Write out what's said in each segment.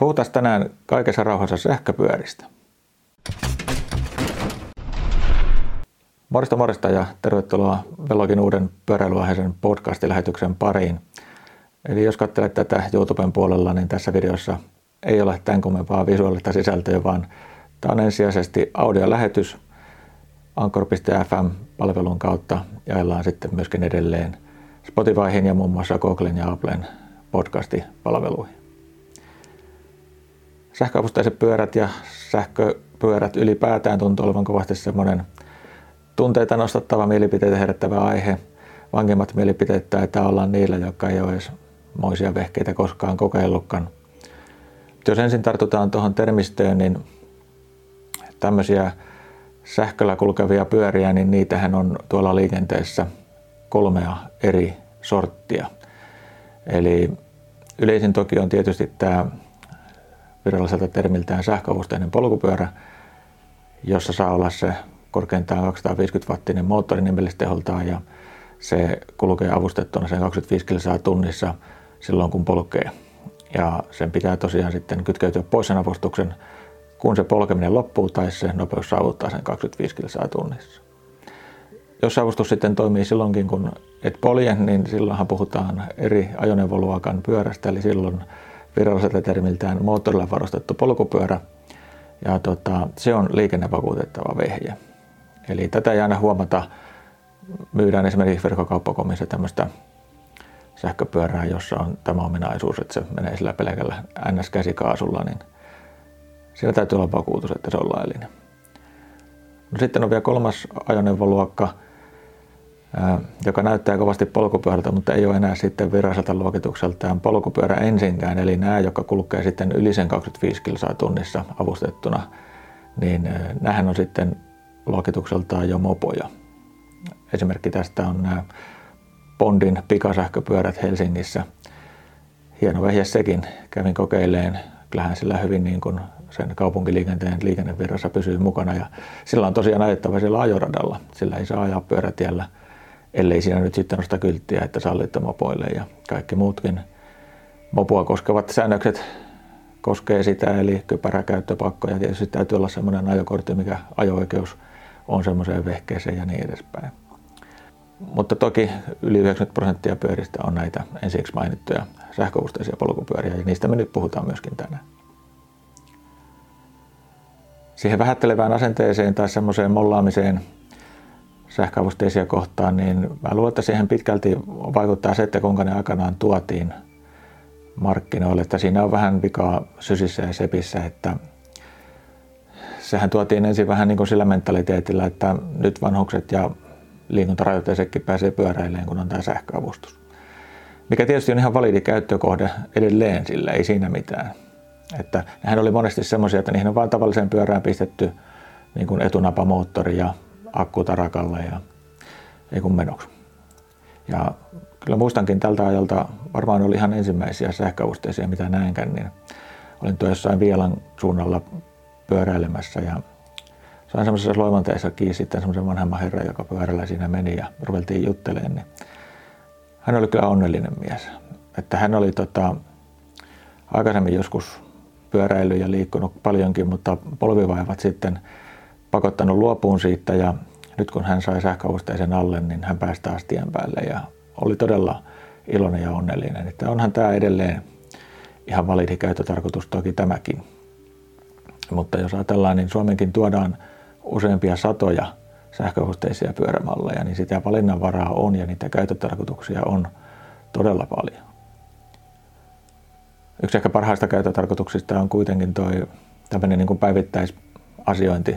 Puhutaan tänään kaikessa rauhassa sähköpyöristä. Morista morista ja tervetuloa Velogin uuden pyöräilyaiheisen podcast-lähetyksen pariin. Eli jos katselet tätä YouTuben puolella, niin tässä videossa ei ole tämän kummempaa visuaalista sisältöä, vaan tämä on ensisijaisesti audiolähetys Anchor.fm-palvelun kautta jaellaan sitten myöskin edelleen Spotifyhin ja muun muassa Googlen ja Applen podcastipalveluihin. Sähköavusteiset pyörät ja sähköpyörät ylipäätään tuntuu olevan kovasti semmoinen tunteita nostattava mielipiteitä herättävä aihe. Vankimmat mielipiteet taitaa olla niillä, jotka ei ole edes moisia vehkeitä koskaan kokeillutkaan. Jos ensin tartutaan tuohon termistöön, niin tämmöisiä sähköllä kulkevia pyöriä, niin niitähän on tuolla liikenteessä kolmea eri sorttia. Eli yleisin toki on tietysti tämä viralliselta termiltään sähköavusteinen polkupyörä, jossa saa olla se korkeintaan 250 wattinen moottori nimellisteholtaan ja se kulkee avustettuna sen 25 kilsaa tunnissa silloin kun polkee. Ja sen pitää tosiaan sitten kytkeytyä pois sen avustuksen, kun se polkeminen loppuu tai se nopeus saavuttaa sen 25 kilsaa tunnissa. Jos avustus sitten toimii silloinkin, kun et polje, niin silloinhan puhutaan eri ajoneuvoluokan pyörästä, eli silloin viralliselta termiltään moottorilla varustettu polkupyörä. Ja tota, se on liikennevakuutettava vehje. Eli tätä ei aina huomata. Myydään esimerkiksi verkkokauppakomissa tämmöistä sähköpyörää, jossa on tämä ominaisuus, että se menee sillä pelkällä NS-käsikaasulla, niin siinä täytyy olla vakuutus, että se on laillinen. No sitten on vielä kolmas ajoneuvoluokka, joka näyttää kovasti polkupyörältä, mutta ei ole enää sitten viralliselta luokitukseltaan polkupyörä ensinkään. Eli nämä, jotka kulkee sitten yli sen 25 kilsaa tunnissa avustettuna, niin nämähän on sitten luokitukseltaan jo mopoja. Esimerkki tästä on nämä Bondin pikasähköpyörät Helsingissä. Hieno vehje sekin. Kävin kokeileen. Kyllähän sillä hyvin niin kuin sen kaupunkiliikenteen liikennevirrassa pysyy mukana. Ja sillä on tosiaan ajettava siellä ajoradalla. Sillä ei saa ajaa pyörätiellä, ellei siinä nyt sitten nosta kylttiä, että sallitte mopoille ja kaikki muutkin mopoa koskevat säännökset koskee sitä, eli kypäräkäyttöpakko ja tietysti täytyy olla semmoinen ajokortti, mikä ajo-oikeus on semmoiseen vehkeeseen ja niin edespäin. Mutta toki yli 90 prosenttia pyöristä on näitä ensiksi mainittuja sähköusteisia polkupyöriä ja niistä me nyt puhutaan myöskin tänään. Siihen vähättelevään asenteeseen tai semmoiseen mollaamiseen sähköavusteisia kohtaan, niin mä luulen, että siihen pitkälti vaikuttaa se, että kuinka ne aikanaan tuotiin markkinoille. Että siinä on vähän vikaa sysissä ja sepissä, että sehän tuotiin ensin vähän niin kuin sillä mentaliteetillä, että nyt vanhukset ja liikuntarajoitteisetkin pääsee pyöräilemään, kun on tämä sähköavustus. Mikä tietysti on ihan validi käyttökohde edelleen sillä, ei siinä mitään. Että nehän oli monesti semmoisia, että niihin on vain tavalliseen pyörään pistetty niin kuin etunapamoottori ja akku tarakalle ja ei kun menoksi. Ja kyllä muistankin tältä ajalta, varmaan oli ihan ensimmäisiä sähköavusteisia, mitä näenkään, niin olin tuossa jossain Vielan suunnalla pyöräilemässä ja sain semmoisessa loimanteessa kiinni sitten semmoisen vanhemman herran, joka pyörällä siinä meni ja ruveltiin juttelemaan, niin hän oli kyllä onnellinen mies. Että hän oli tota, aikaisemmin joskus pyöräily ja liikkunut paljonkin, mutta polvivaivat sitten pakottanut luopuun siitä ja nyt kun hän sai sähköavusteisen alle, niin hän pääsi taas tien päälle ja oli todella iloinen ja onnellinen. Että onhan tämä edelleen ihan validi käyttötarkoitus toki tämäkin. Mutta jos ajatellaan, niin Suomenkin tuodaan useampia satoja sähköavusteisia pyörämalleja, niin sitä valinnanvaraa on ja niitä käyttötarkoituksia on todella paljon. Yksi ehkä parhaista käyttötarkoituksista on kuitenkin tuo tämmöinen niin päivittäisasiointi,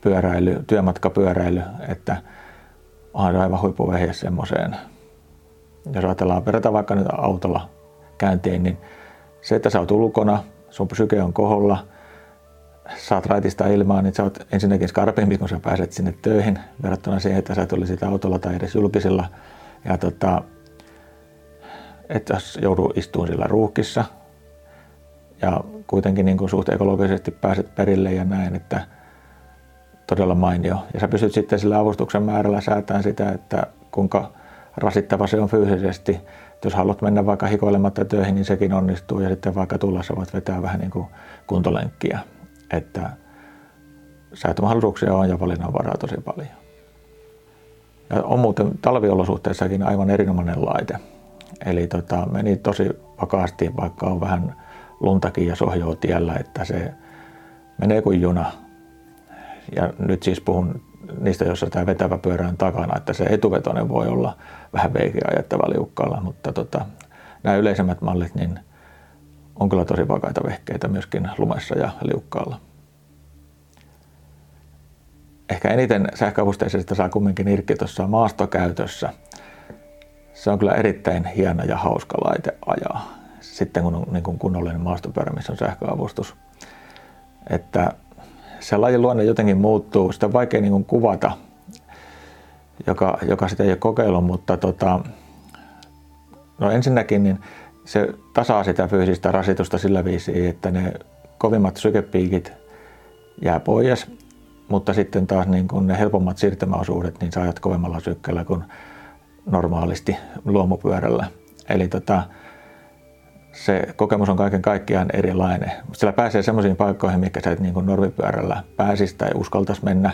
pyöräily, työmatkapyöräily, että se aivan huippuvehje semmoiseen. Jos ajatellaan, verrataan vaikka nyt autolla käyntiin, niin se, että sä oot ulkona, sun psyke on koholla, saat raitista ilmaa, niin sä oot ensinnäkin skarpimpi, kun sä pääset sinne töihin, verrattuna siihen, että sä tulisit autolla tai edes julkisilla. Ja tota, että joudu istumaan sillä ruuhkissa, ja kuitenkin niin suht ekologisesti pääset perille ja näin, että todella mainio. Ja sä pystyt sitten sillä avustuksen määrällä säätämään sitä, että kuinka rasittava se on fyysisesti. Jos haluat mennä vaikka hikoilematta töihin, niin sekin onnistuu ja sitten vaikka tullessa voit vetää vähän niin kuin kuntolenkkiä. Että säätömahdollisuuksia on ja valinnanvaraa tosi paljon. Ja on muuten talviolosuhteissakin aivan erinomainen laite. Eli tota, meni tosi vakaasti, vaikka on vähän luntakin ja sohjoa tiellä, että se menee kuin juna. Ja nyt siis puhun niistä, joissa tämä vetävä pyörä on takana, että se etuvetoinen voi olla vähän veikeä ajettava liukkaalla, mutta tota, nämä yleisemmät mallit niin on kyllä tosi vakaita vehkeitä myöskin lumessa ja liukkaalla. Ehkä eniten sähköavusteisesta saa kumminkin irkki tuossa maastokäytössä. Se on kyllä erittäin hieno ja hauska laite ajaa. Sitten kun on niin kuin kunnollinen maastopyörä, missä on sähköavustus. Että se lajin luonne jotenkin muuttuu. Sitä on vaikea niin kuvata, joka, joka sitä ei ole kokeillut, mutta tota, no ensinnäkin niin se tasaa sitä fyysistä rasitusta sillä viisiin, että ne kovimmat sykepiikit jää pois, mutta sitten taas niin kuin ne helpommat siirtymäosuudet, niin sä ajat kovemmalla sykkeellä kuin normaalisti luomupyörällä. Eli tota, se kokemus on kaiken kaikkiaan erilainen. Sillä pääsee semmoisiin paikkoihin, mikä sä et niin kuin normipyörällä pääsisi tai uskaltaisi mennä,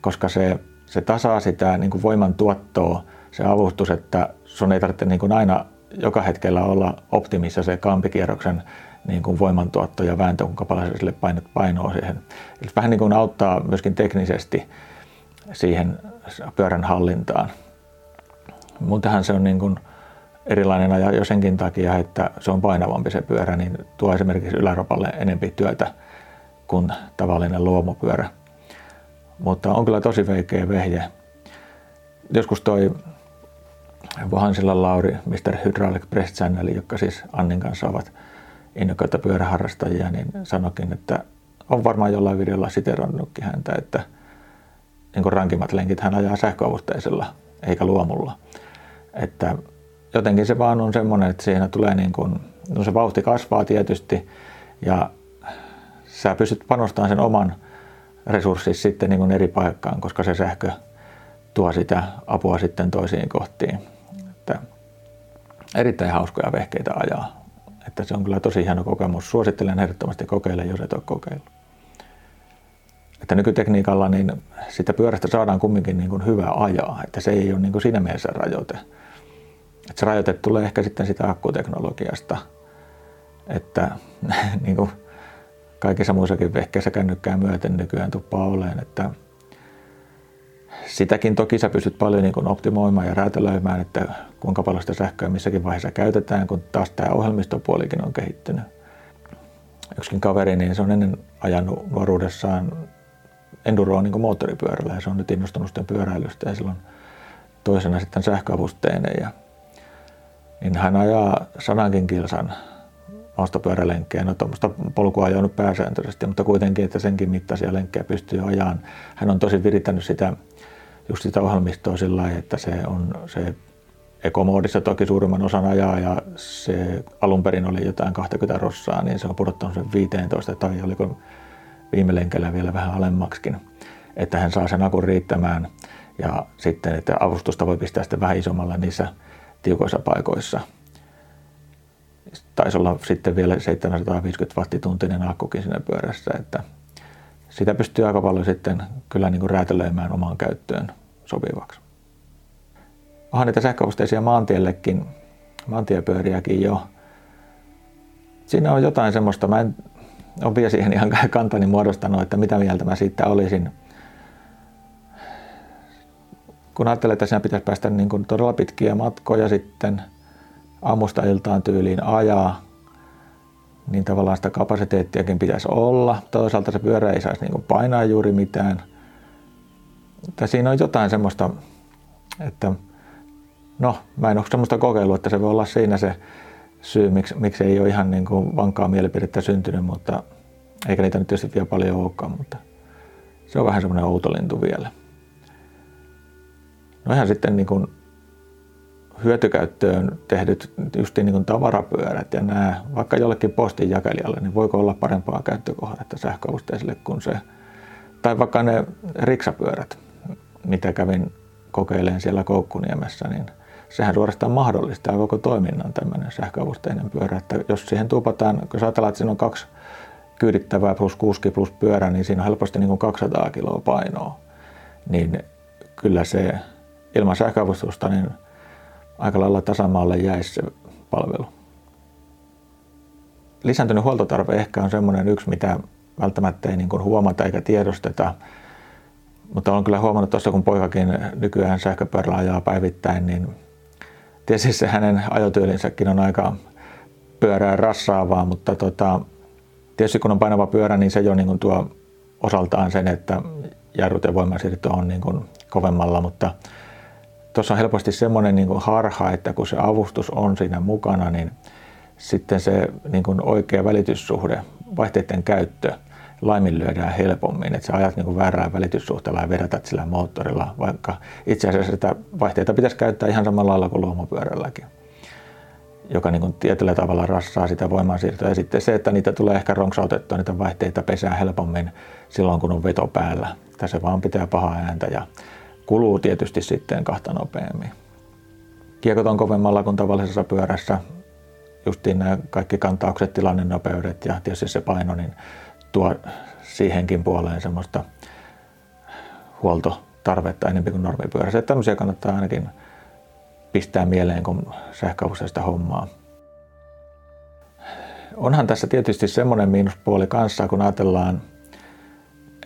koska se, se tasaa sitä niin kuin voiman tuottoa, se avustus, että sun ei tarvitse niin kuin aina joka hetkellä olla optimissa se kampikierroksen niin kuin voimantuotto ja vääntö, kuinka paljon sille painot painoa siihen. Eli vähän niin kuin auttaa myöskin teknisesti siihen pyörän hallintaan. Muutenhan se on niin kuin erilainen aja jo senkin takia, että se on painavampi se pyörä, niin tuo esimerkiksi yläropalle enempi työtä kuin tavallinen luomupyörä. Mutta on kyllä tosi veikeä vehje. Joskus toi Vahansilla Lauri, Mr. Hydraulic Press Channel, jotka siis Annin kanssa ovat innokkaita pyöräharrastajia, niin sanokin, että on varmaan jollain videolla siterannutkin häntä, että niin rankimmat lenkit hän ajaa sähköavusteisella eikä luomulla. Että jotenkin se vaan on semmoinen, että siinä tulee niin kuin, no se vauhti kasvaa tietysti ja sä pystyt panostamaan sen oman resurssin sitten niin kuin eri paikkaan, koska se sähkö tuo sitä apua sitten toisiin kohtiin. Että erittäin hauskoja vehkeitä ajaa. Että se on kyllä tosi hieno kokemus. Suosittelen ehdottomasti kokeile, jos et ole kokeillut. Että nykytekniikalla niin sitä pyörästä saadaan kumminkin niin kuin hyvä ajaa, että se ei ole niin kuin siinä mielessä rajoite. Se rajoite tulee ehkä sitten sitä akkuteknologiasta, että niin kuin kaikissa muissakin vehkeissä kännykkää myöten nykyään tuppaa oleen, että sitäkin toki sä pystyt paljon niin optimoimaan ja räätälöimään, että kuinka paljon sitä sähköä missäkin vaiheessa käytetään, kun taas tämä ohjelmistopuolikin on kehittynyt. Yksikin kaveri, niin se on ennen ajanut nuoruudessaan enduroa niin moottoripyörällä ja se on nyt innostunut sitten pyöräilystä ja silloin toisena sitten sähköavusteinen. Ja, niin hän ajaa sanankin kilsan maastopyörälenkkejä. No tuommoista polkua ajanut pääsääntöisesti, mutta kuitenkin, että senkin mittaisia lenkkejä pystyy ajamaan. Hän on tosi virittänyt sitä, just sitä ohjelmistoa sillä lailla, että se on se ekomoodissa toki suurimman osan ajaa ja se alun perin oli jotain 20 rossaa, niin se on pudottanut sen 15 tai oliko viime lenkellä vielä vähän alemmaksikin, että hän saa sen akun riittämään ja sitten, että avustusta voi pistää sitten vähän isommalla niissä tiukoissa paikoissa. Taisi olla sitten vielä 750 wattituntinen akkukin siinä pyörässä, että sitä pystyy aika paljon sitten kyllä niin kuin räätälöimään omaan käyttöön sopivaksi. Onhan niitä sähköavusteisia maantiellekin, maantiepyöriäkin jo. Siinä on jotain semmoista, mä en ole vielä siihen ihan kantani muodostanut, että mitä mieltä mä siitä olisin. Kun ajattelee, että siinä pitäisi päästä niin kuin todella pitkiä matkoja sitten aamusta iltaan tyyliin ajaa, niin tavallaan sitä kapasiteettiakin pitäisi olla. Toisaalta se pyörä ei saisi niin kuin painaa juuri mitään. Mutta siinä on jotain semmoista, että no, mä en ole semmoista kokeillut, että se voi olla siinä se syy, miksi, miksi ei ole ihan niin kuin vankkaa mielipidettä syntynyt, mutta eikä niitä nyt tietysti vielä paljon olekaan, mutta se on vähän semmoinen outolintu vielä. No ihan sitten niin kuin hyötykäyttöön tehdyt just niin kuin tavarapyörät ja nämä, vaikka jollekin postin jakelijalle, niin voiko olla parempaa käyttökohdetta sähköavusteiselle kuin se, tai vaikka ne riksapyörät, mitä kävin kokeilemaan siellä Koukkuniemessä, niin sehän suorastaan mahdollistaa koko toiminnan tämmöinen sähköavusteinen pyörä. Että jos siihen tuupataan, jos ajatellaan, että siinä on kaksi kyydittävää plus kuski plus pyörä, niin siinä on helposti niin kuin 200 kiloa painoa. Niin kyllä se ilman sähköavustusta niin aika lailla tasamaalle jäisi se palvelu. Lisääntynyt huoltotarve ehkä on semmoinen yksi, mitä välttämättä ei niin kuin huomata eikä tiedosteta. Mutta olen kyllä huomannut tuossa, kun poikakin nykyään sähköpyörällä ajaa päivittäin, niin tietysti se hänen ajotyylinsäkin on aika pyörää rassaavaa, mutta tota, tietysti kun on painava pyörä, niin se jo niin kuin tuo osaltaan sen, että jarrut ja voimansiirto on niin kuin kovemmalla, mutta tuossa on helposti semmoinen niin kuin harha, että kun se avustus on siinä mukana, niin sitten se niin kuin oikea välityssuhde, vaihteiden käyttö laiminlyödään helpommin, että sä ajat niin kuin välityssuhteella ja vedätät sillä moottorilla, vaikka itse asiassa sitä vaihteita pitäisi käyttää ihan samalla lailla kuin luomupyörälläkin joka niin kuin tietyllä tavalla rassaa sitä voimansiirtoa. Ja sitten se, että niitä tulee ehkä ronksautettua, niitä vaihteita pesää helpommin silloin, kun on veto päällä. Tässä vaan pitää pahaa ääntä ja kuluu tietysti sitten kahta nopeammin. Kiekot on kovemmalla kuin tavallisessa pyörässä. Justiin nämä kaikki kantaukset, tilannenopeudet ja tietysti se paino, niin tuo siihenkin puoleen semmoista huoltotarvetta enemmän kuin normipyörässä. Että tämmöisiä kannattaa ainakin pistää mieleen, kun sähköavusteista hommaa. Onhan tässä tietysti semmoinen miinuspuoli kanssa, kun ajatellaan,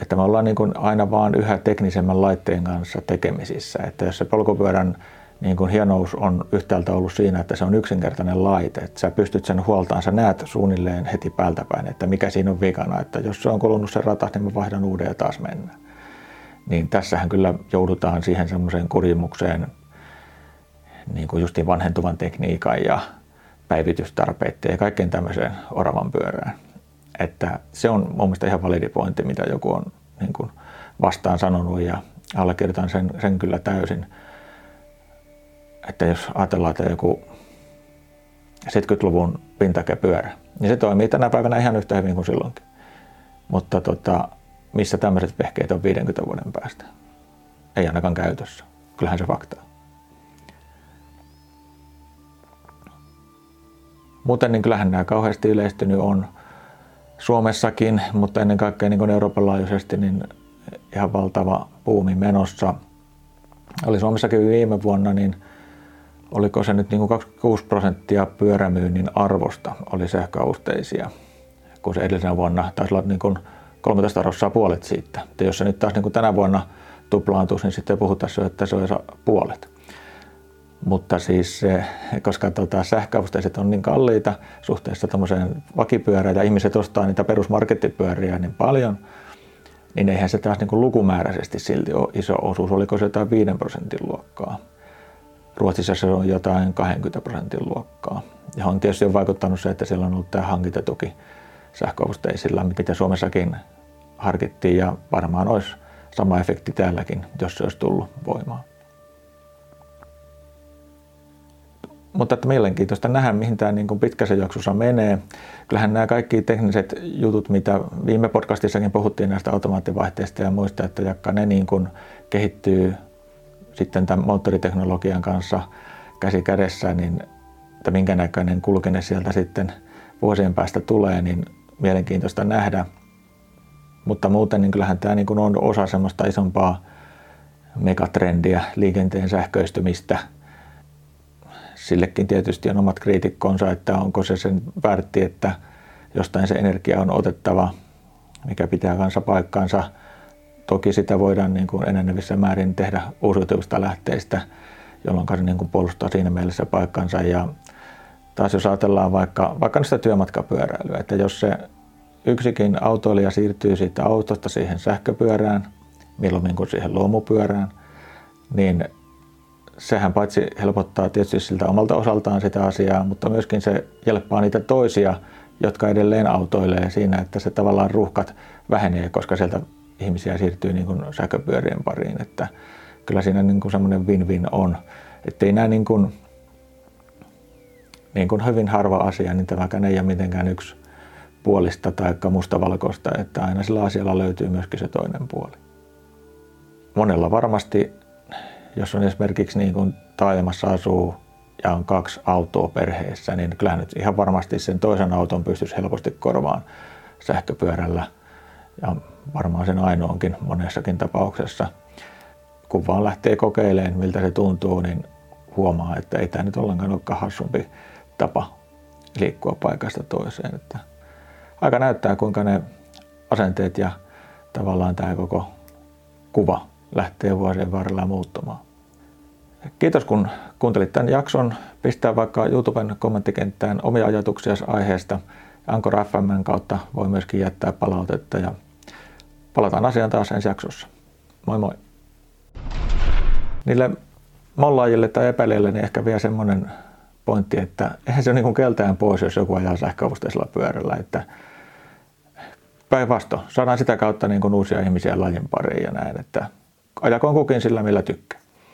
että me ollaan niin kuin aina vaan yhä teknisemmän laitteen kanssa tekemisissä. Että jos se polkupyörän niin kuin hienous on yhtäältä ollut siinä, että se on yksinkertainen laite, että sä pystyt sen huoltaan, sä näet suunnilleen heti päältä päin, että mikä siinä on vikana, että jos se on kulunut se rata, niin mä vaihdan uuden ja taas mennään. Niin tässähän kyllä joudutaan siihen semmoiseen kurjimukseen, niin kuin justiin vanhentuvan tekniikan ja päivitystarpeiden ja kaikkeen tämmöiseen oravan pyörään. Että se on mun mielestä ihan validi pointti, mitä joku on niin kuin vastaan sanonut ja allekirjoitan sen, sen kyllä täysin. Että jos ajatellaan, että joku 70-luvun pintakäpyörä, niin se toimii tänä päivänä ihan yhtä hyvin kuin silloinkin. Mutta tota, missä tämmöiset vehkeet on 50 vuoden päästä? Ei ainakaan käytössä. Kyllähän se fakta on. Muuten niin kyllähän nämä kauheasti yleistynyt on Suomessakin, mutta ennen kaikkea niin Euroopan laajuisesti niin ihan valtava puumi menossa. Oli Suomessakin viime vuonna, niin oliko se nyt niin kuin 26 prosenttia pyörämyynnin arvosta oli sähköausteisia, kun se edellisenä vuonna taisi olla niin kuin 13 arvossa puolet siitä. Ja jos se nyt taas niin kuin tänä vuonna tuplaantuisi, niin sitten puhutaan, että se on puolet. Mutta siis koska tota, sähköavusteiset on niin kalliita suhteessa tuommoiseen vakipyörään ja ihmiset ostaa niitä perusmarkettipyöriä niin paljon, niin eihän se taas niin kuin lukumääräisesti silti ole iso osuus. Oliko se jotain 5 prosentin luokkaa? Ruotsissa se on jotain 20 prosentin luokkaa. Ja on tietysti vaikuttanut se, että siellä on ollut tämä hankintatuki sähköavusteisilla, mitä Suomessakin harkittiin ja varmaan olisi sama efekti täälläkin, jos se olisi tullut voimaan. Mutta että mielenkiintoista nähdä, mihin tämä niin pitkässä juoksussa menee. Kyllähän nämä kaikki tekniset jutut, mitä viime podcastissakin puhuttiin näistä automaattivaihteista ja muista, että jakka ne niin kuin kehittyy sitten tämän moottoriteknologian kanssa käsi kädessä, niin että minkä näköinen kulkene sieltä sitten vuosien päästä tulee, niin mielenkiintoista nähdä. Mutta muuten niin kyllähän tämä niin kuin on osa semmoista isompaa megatrendiä, liikenteen sähköistymistä – sillekin tietysti on omat kriitikkonsa, että onko se sen väärti, että jostain se energia on otettava, mikä pitää kanssa paikkaansa. Toki sitä voidaan niin kuin enenevissä määrin tehdä uusiutuvista lähteistä, jolloin se niin kuin puolustaa siinä mielessä paikkansa. Ja taas jos ajatellaan vaikka, vaikka sitä työmatkapyöräilyä, että jos se yksikin autoilija siirtyy siitä autosta siihen sähköpyörään, milloin kuin siihen luomupyörään, niin sehän paitsi helpottaa tietysti siltä omalta osaltaan sitä asiaa, mutta myöskin se jelppaa niitä toisia, jotka edelleen autoilee siinä, että se tavallaan ruuhkat vähenee, koska sieltä ihmisiä siirtyy niin kuin sähköpyörien pariin. Että kyllä siinä niin kuin semmoinen win-win on. Että ei nämä niin kuin, niin kuin hyvin harva asia, niin tämäkään ei ole mitenkään yksi puolista tai mustavalkoista, että aina sillä asialla löytyy myöskin se toinen puoli. Monella varmasti jos on esimerkiksi niin kuin taajamassa asuu ja on kaksi autoa perheessä, niin kyllä nyt ihan varmasti sen toisen auton pystyisi helposti korvaan sähköpyörällä. Ja varmaan sen ainoankin monessakin tapauksessa. Kun vaan lähtee kokeilemaan, miltä se tuntuu, niin huomaa, että ei tämä nyt ollenkaan olekaan hassumpi tapa liikkua paikasta toiseen. Että aika näyttää, kuinka ne asenteet ja tavallaan tämä koko kuva lähtee vuosien varrella muuttumaan. Kiitos kun kuuntelit tämän jakson. Pistää vaikka YouTuben kommenttikenttään omia ajatuksia aiheesta. Ankor FM kautta voi myöskin jättää palautetta ja palataan asiaan taas ensi jaksossa. Moi moi! Niille mollaajille tai epäilijöille niin ehkä vielä semmoinen pointti, että eihän se ole niin keltään pois, jos joku ajaa sähköavusteisella pyörällä. Että päinvastoin, saadaan sitä kautta niin kuin uusia ihmisiä lajin pariin ja näin, että ajakoon kukin sillä, millä tykkää.